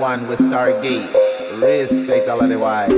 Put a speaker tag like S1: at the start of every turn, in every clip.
S1: want with Stargate. Respect all of the while.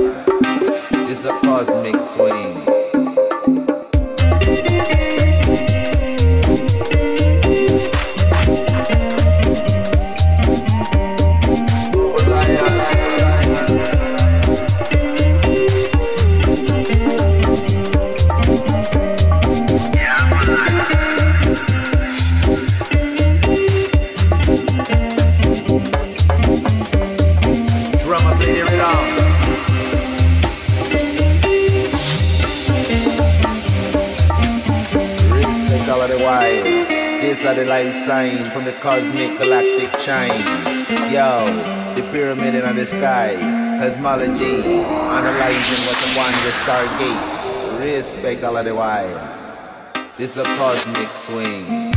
S1: Life sign from the cosmic galactic shine. Yo, the pyramid in the sky, cosmology, analyzing what the one the stargates. Respect all of the while. This is a cosmic swing.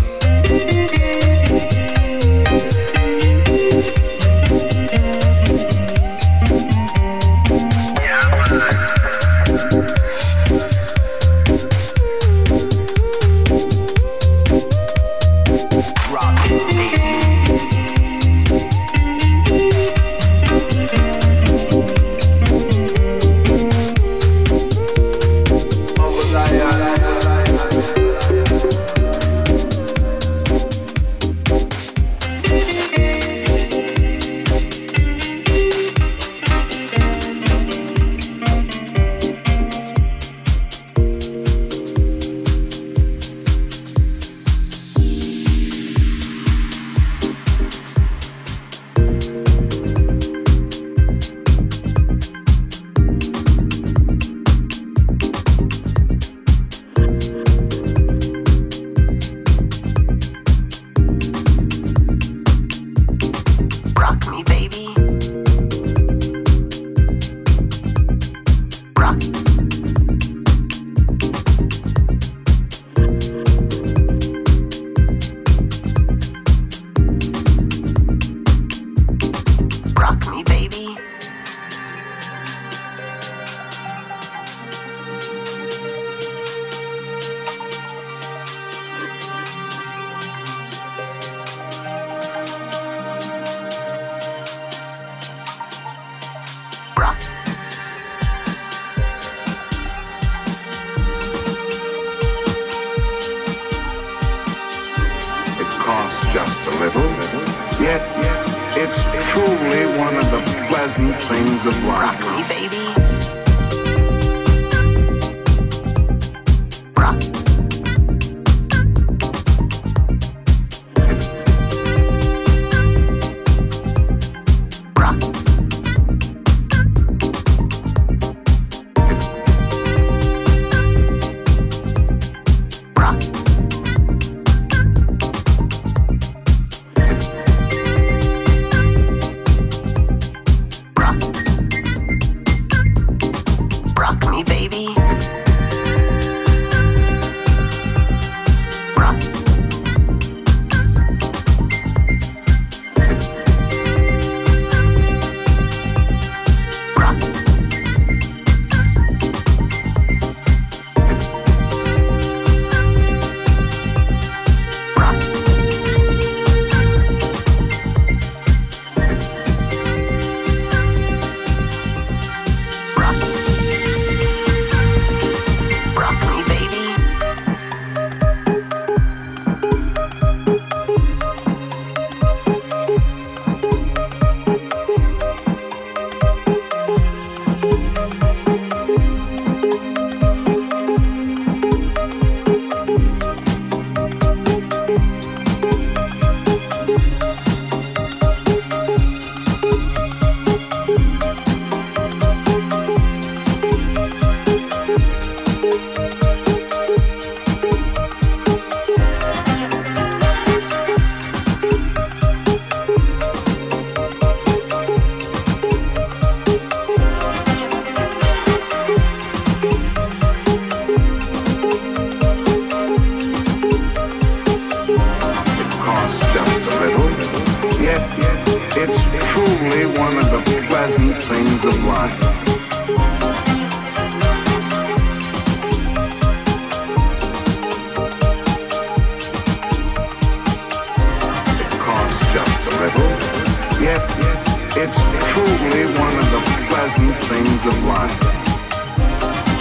S2: it's
S3: truly one of the pleasant things of life.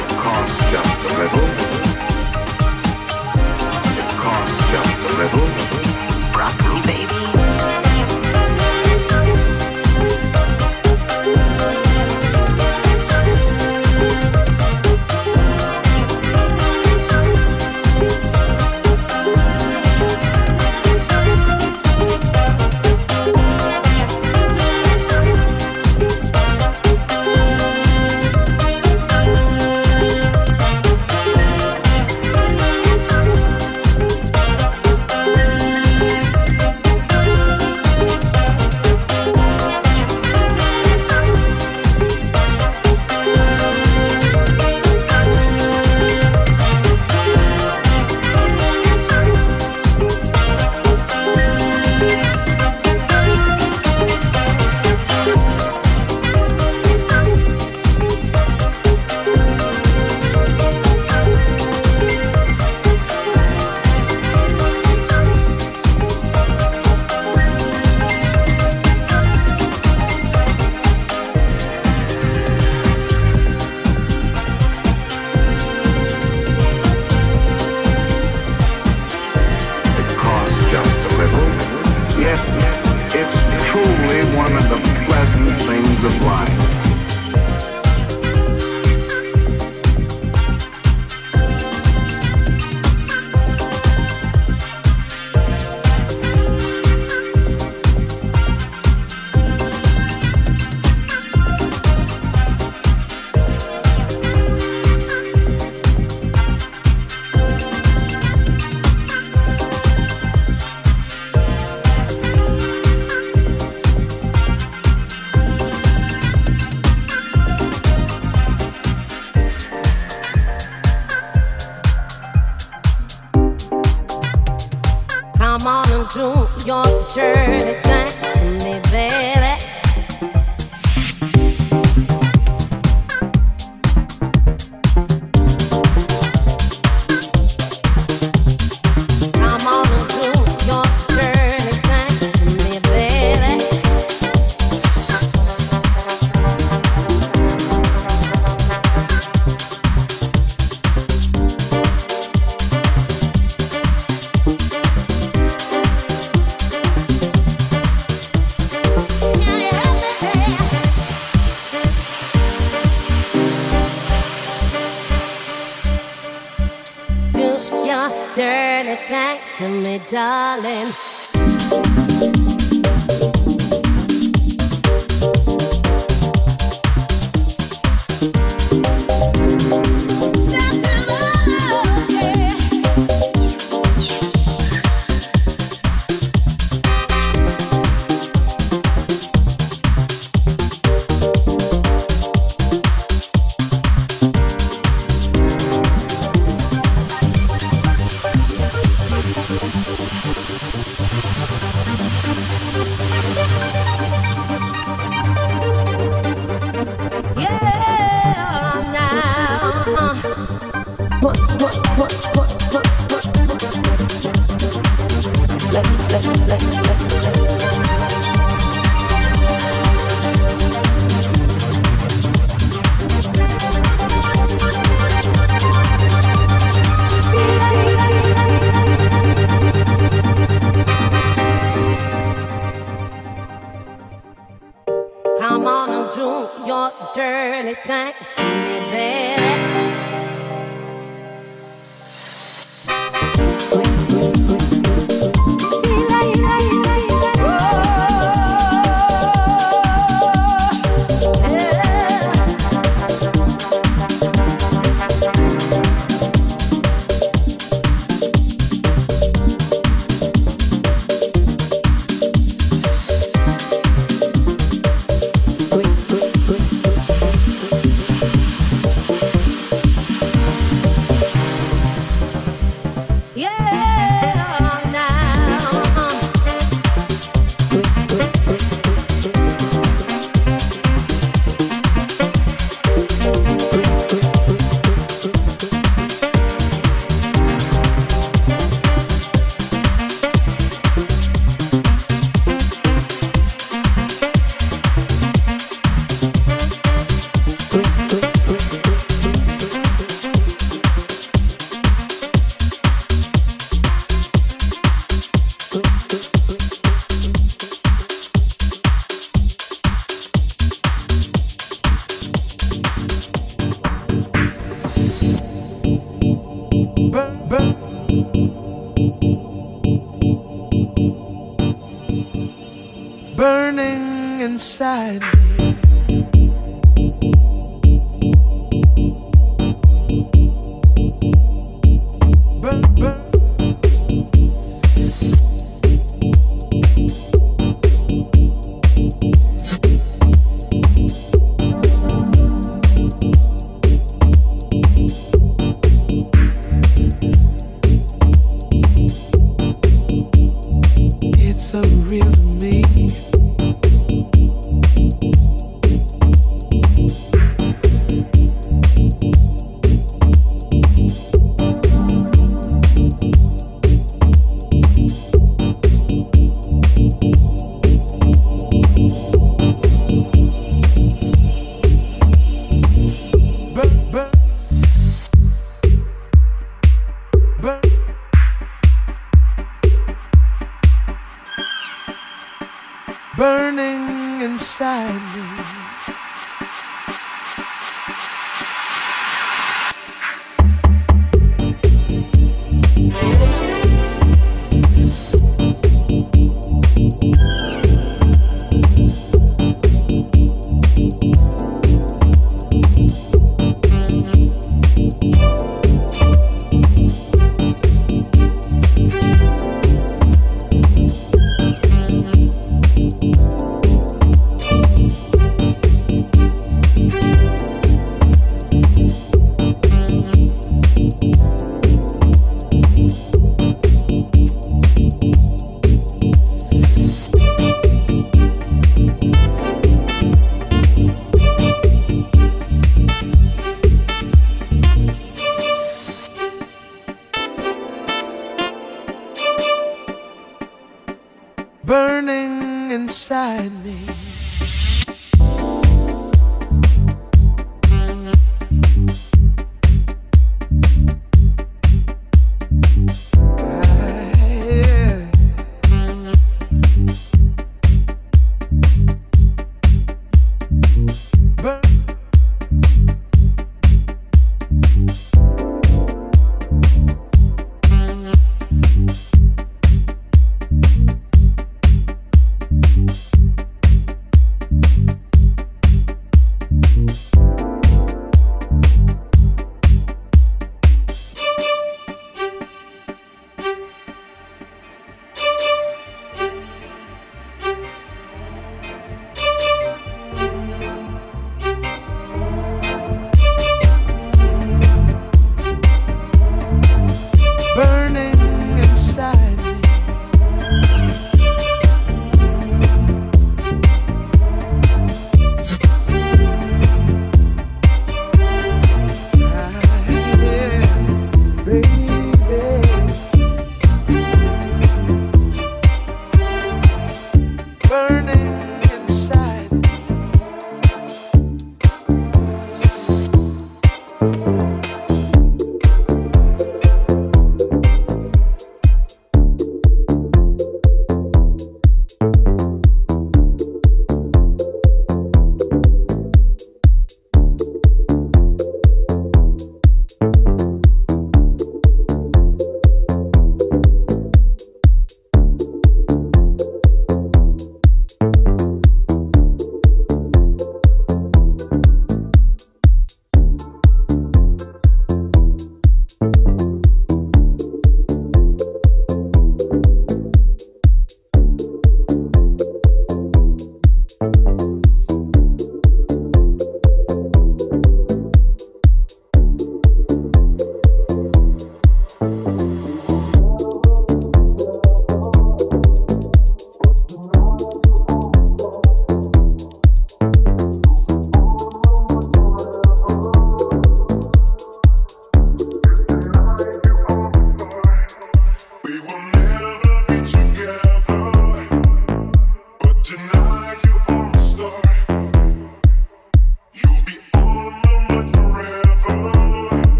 S3: It costs just a little. It costs just a little. Broccoli, baby.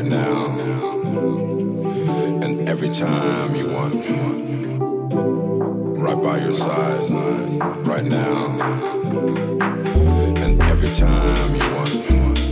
S3: right now and every time you want. Right by your side, right now and every time you want.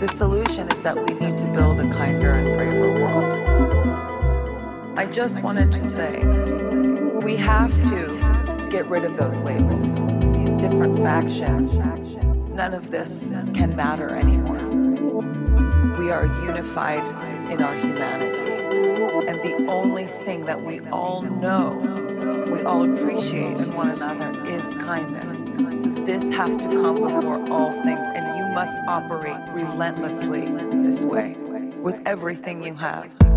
S4: The solution is that we need to build a kinder and braver world. I just wanted to say we have to get rid of those labels, these different factions. None of this can matter anymore. We are unified in our humanity. And the only thing that we all know, we all appreciate in one another is kindness. This has to come before all things, must operate relentlessly this way with everything you have.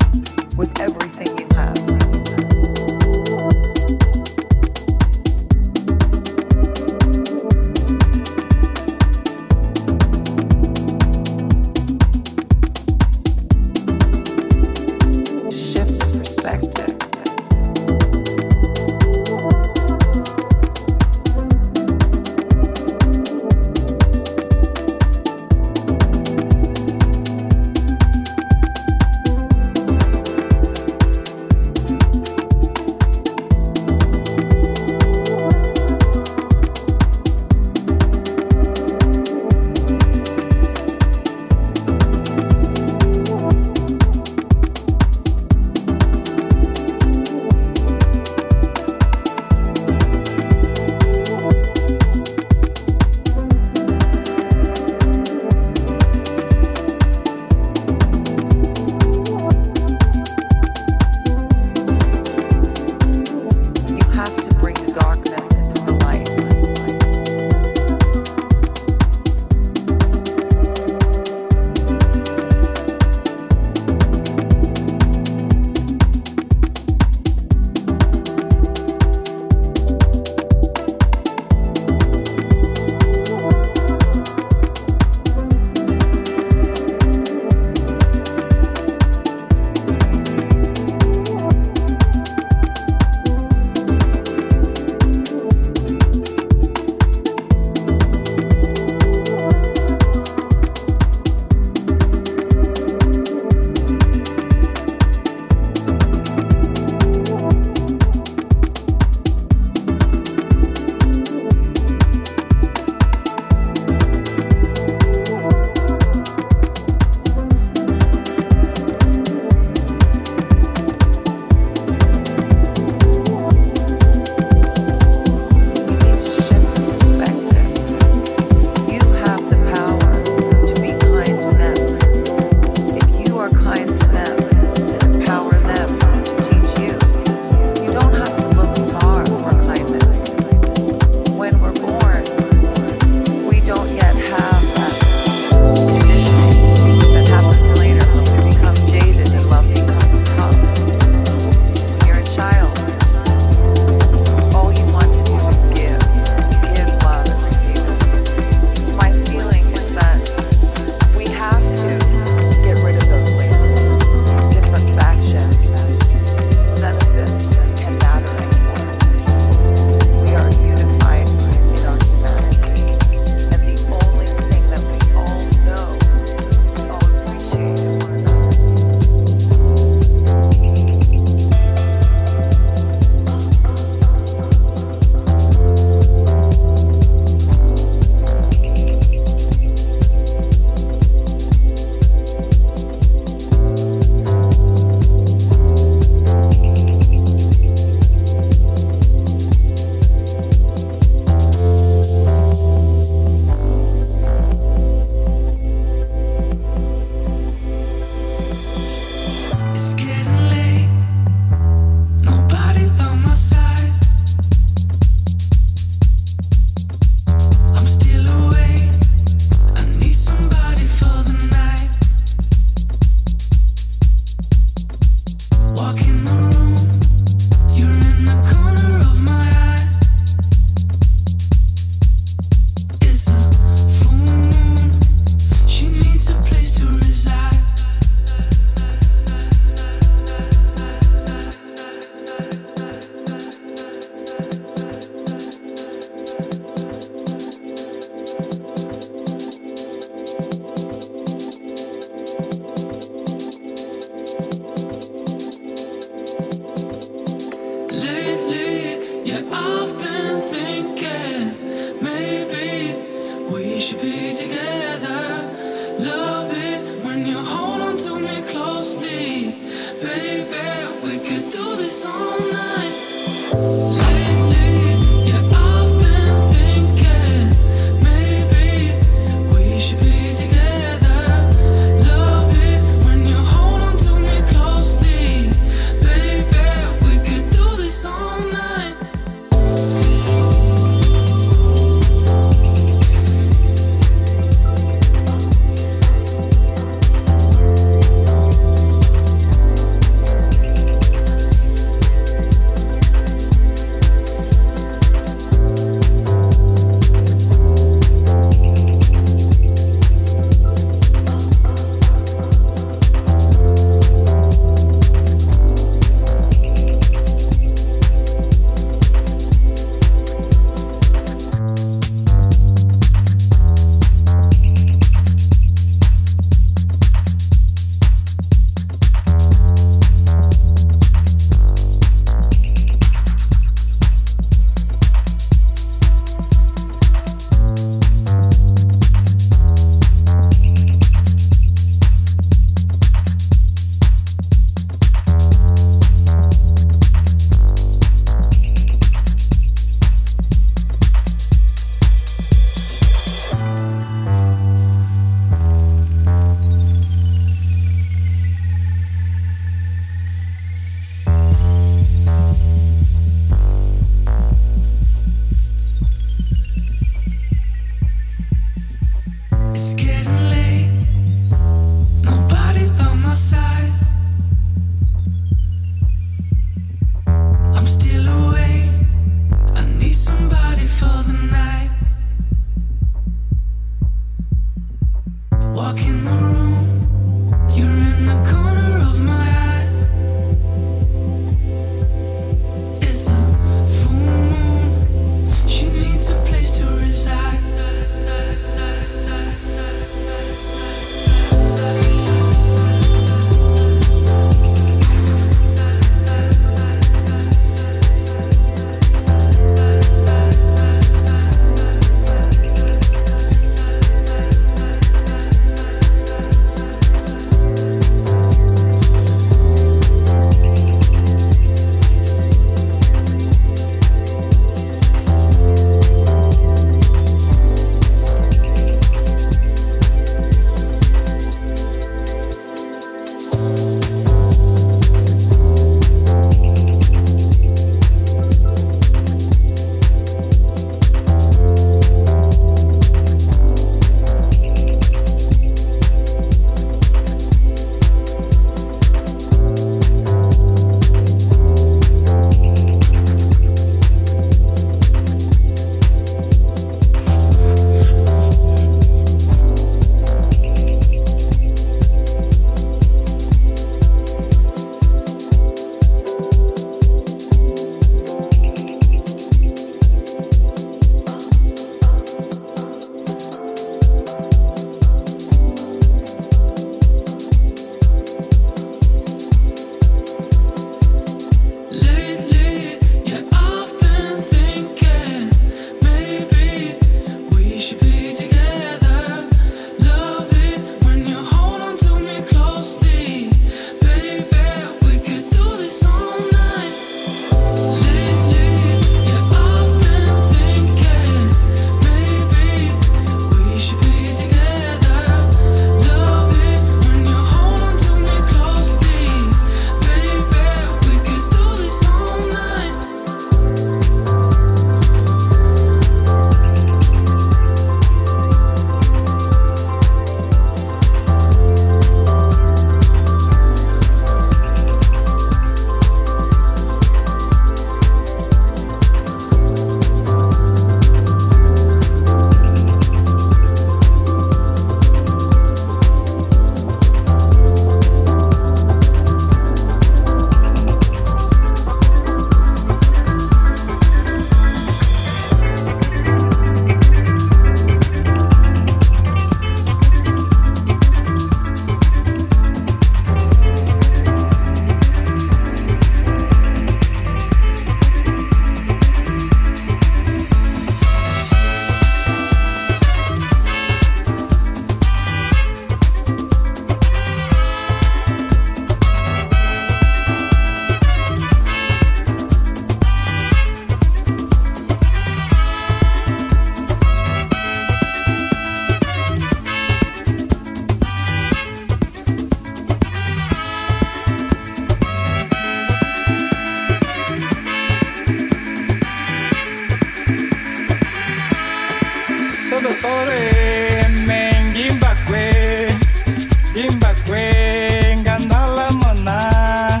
S4: kwenga ndala mona.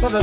S4: So the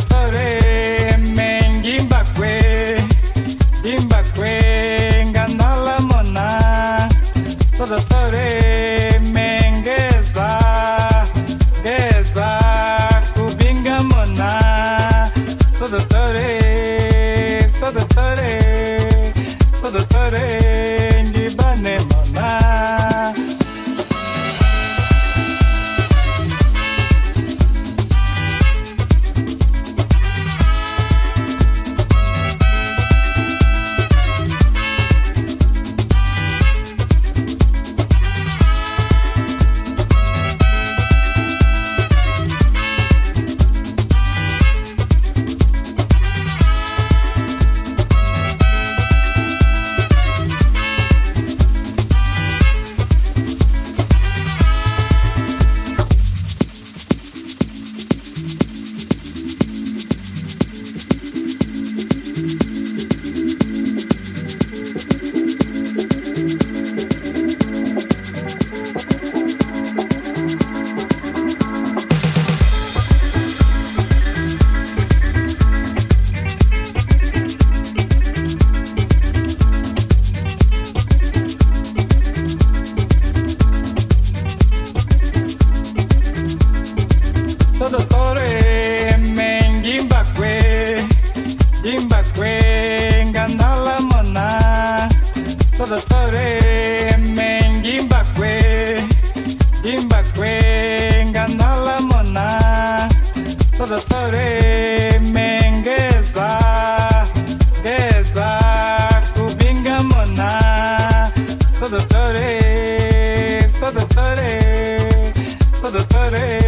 S5: muere.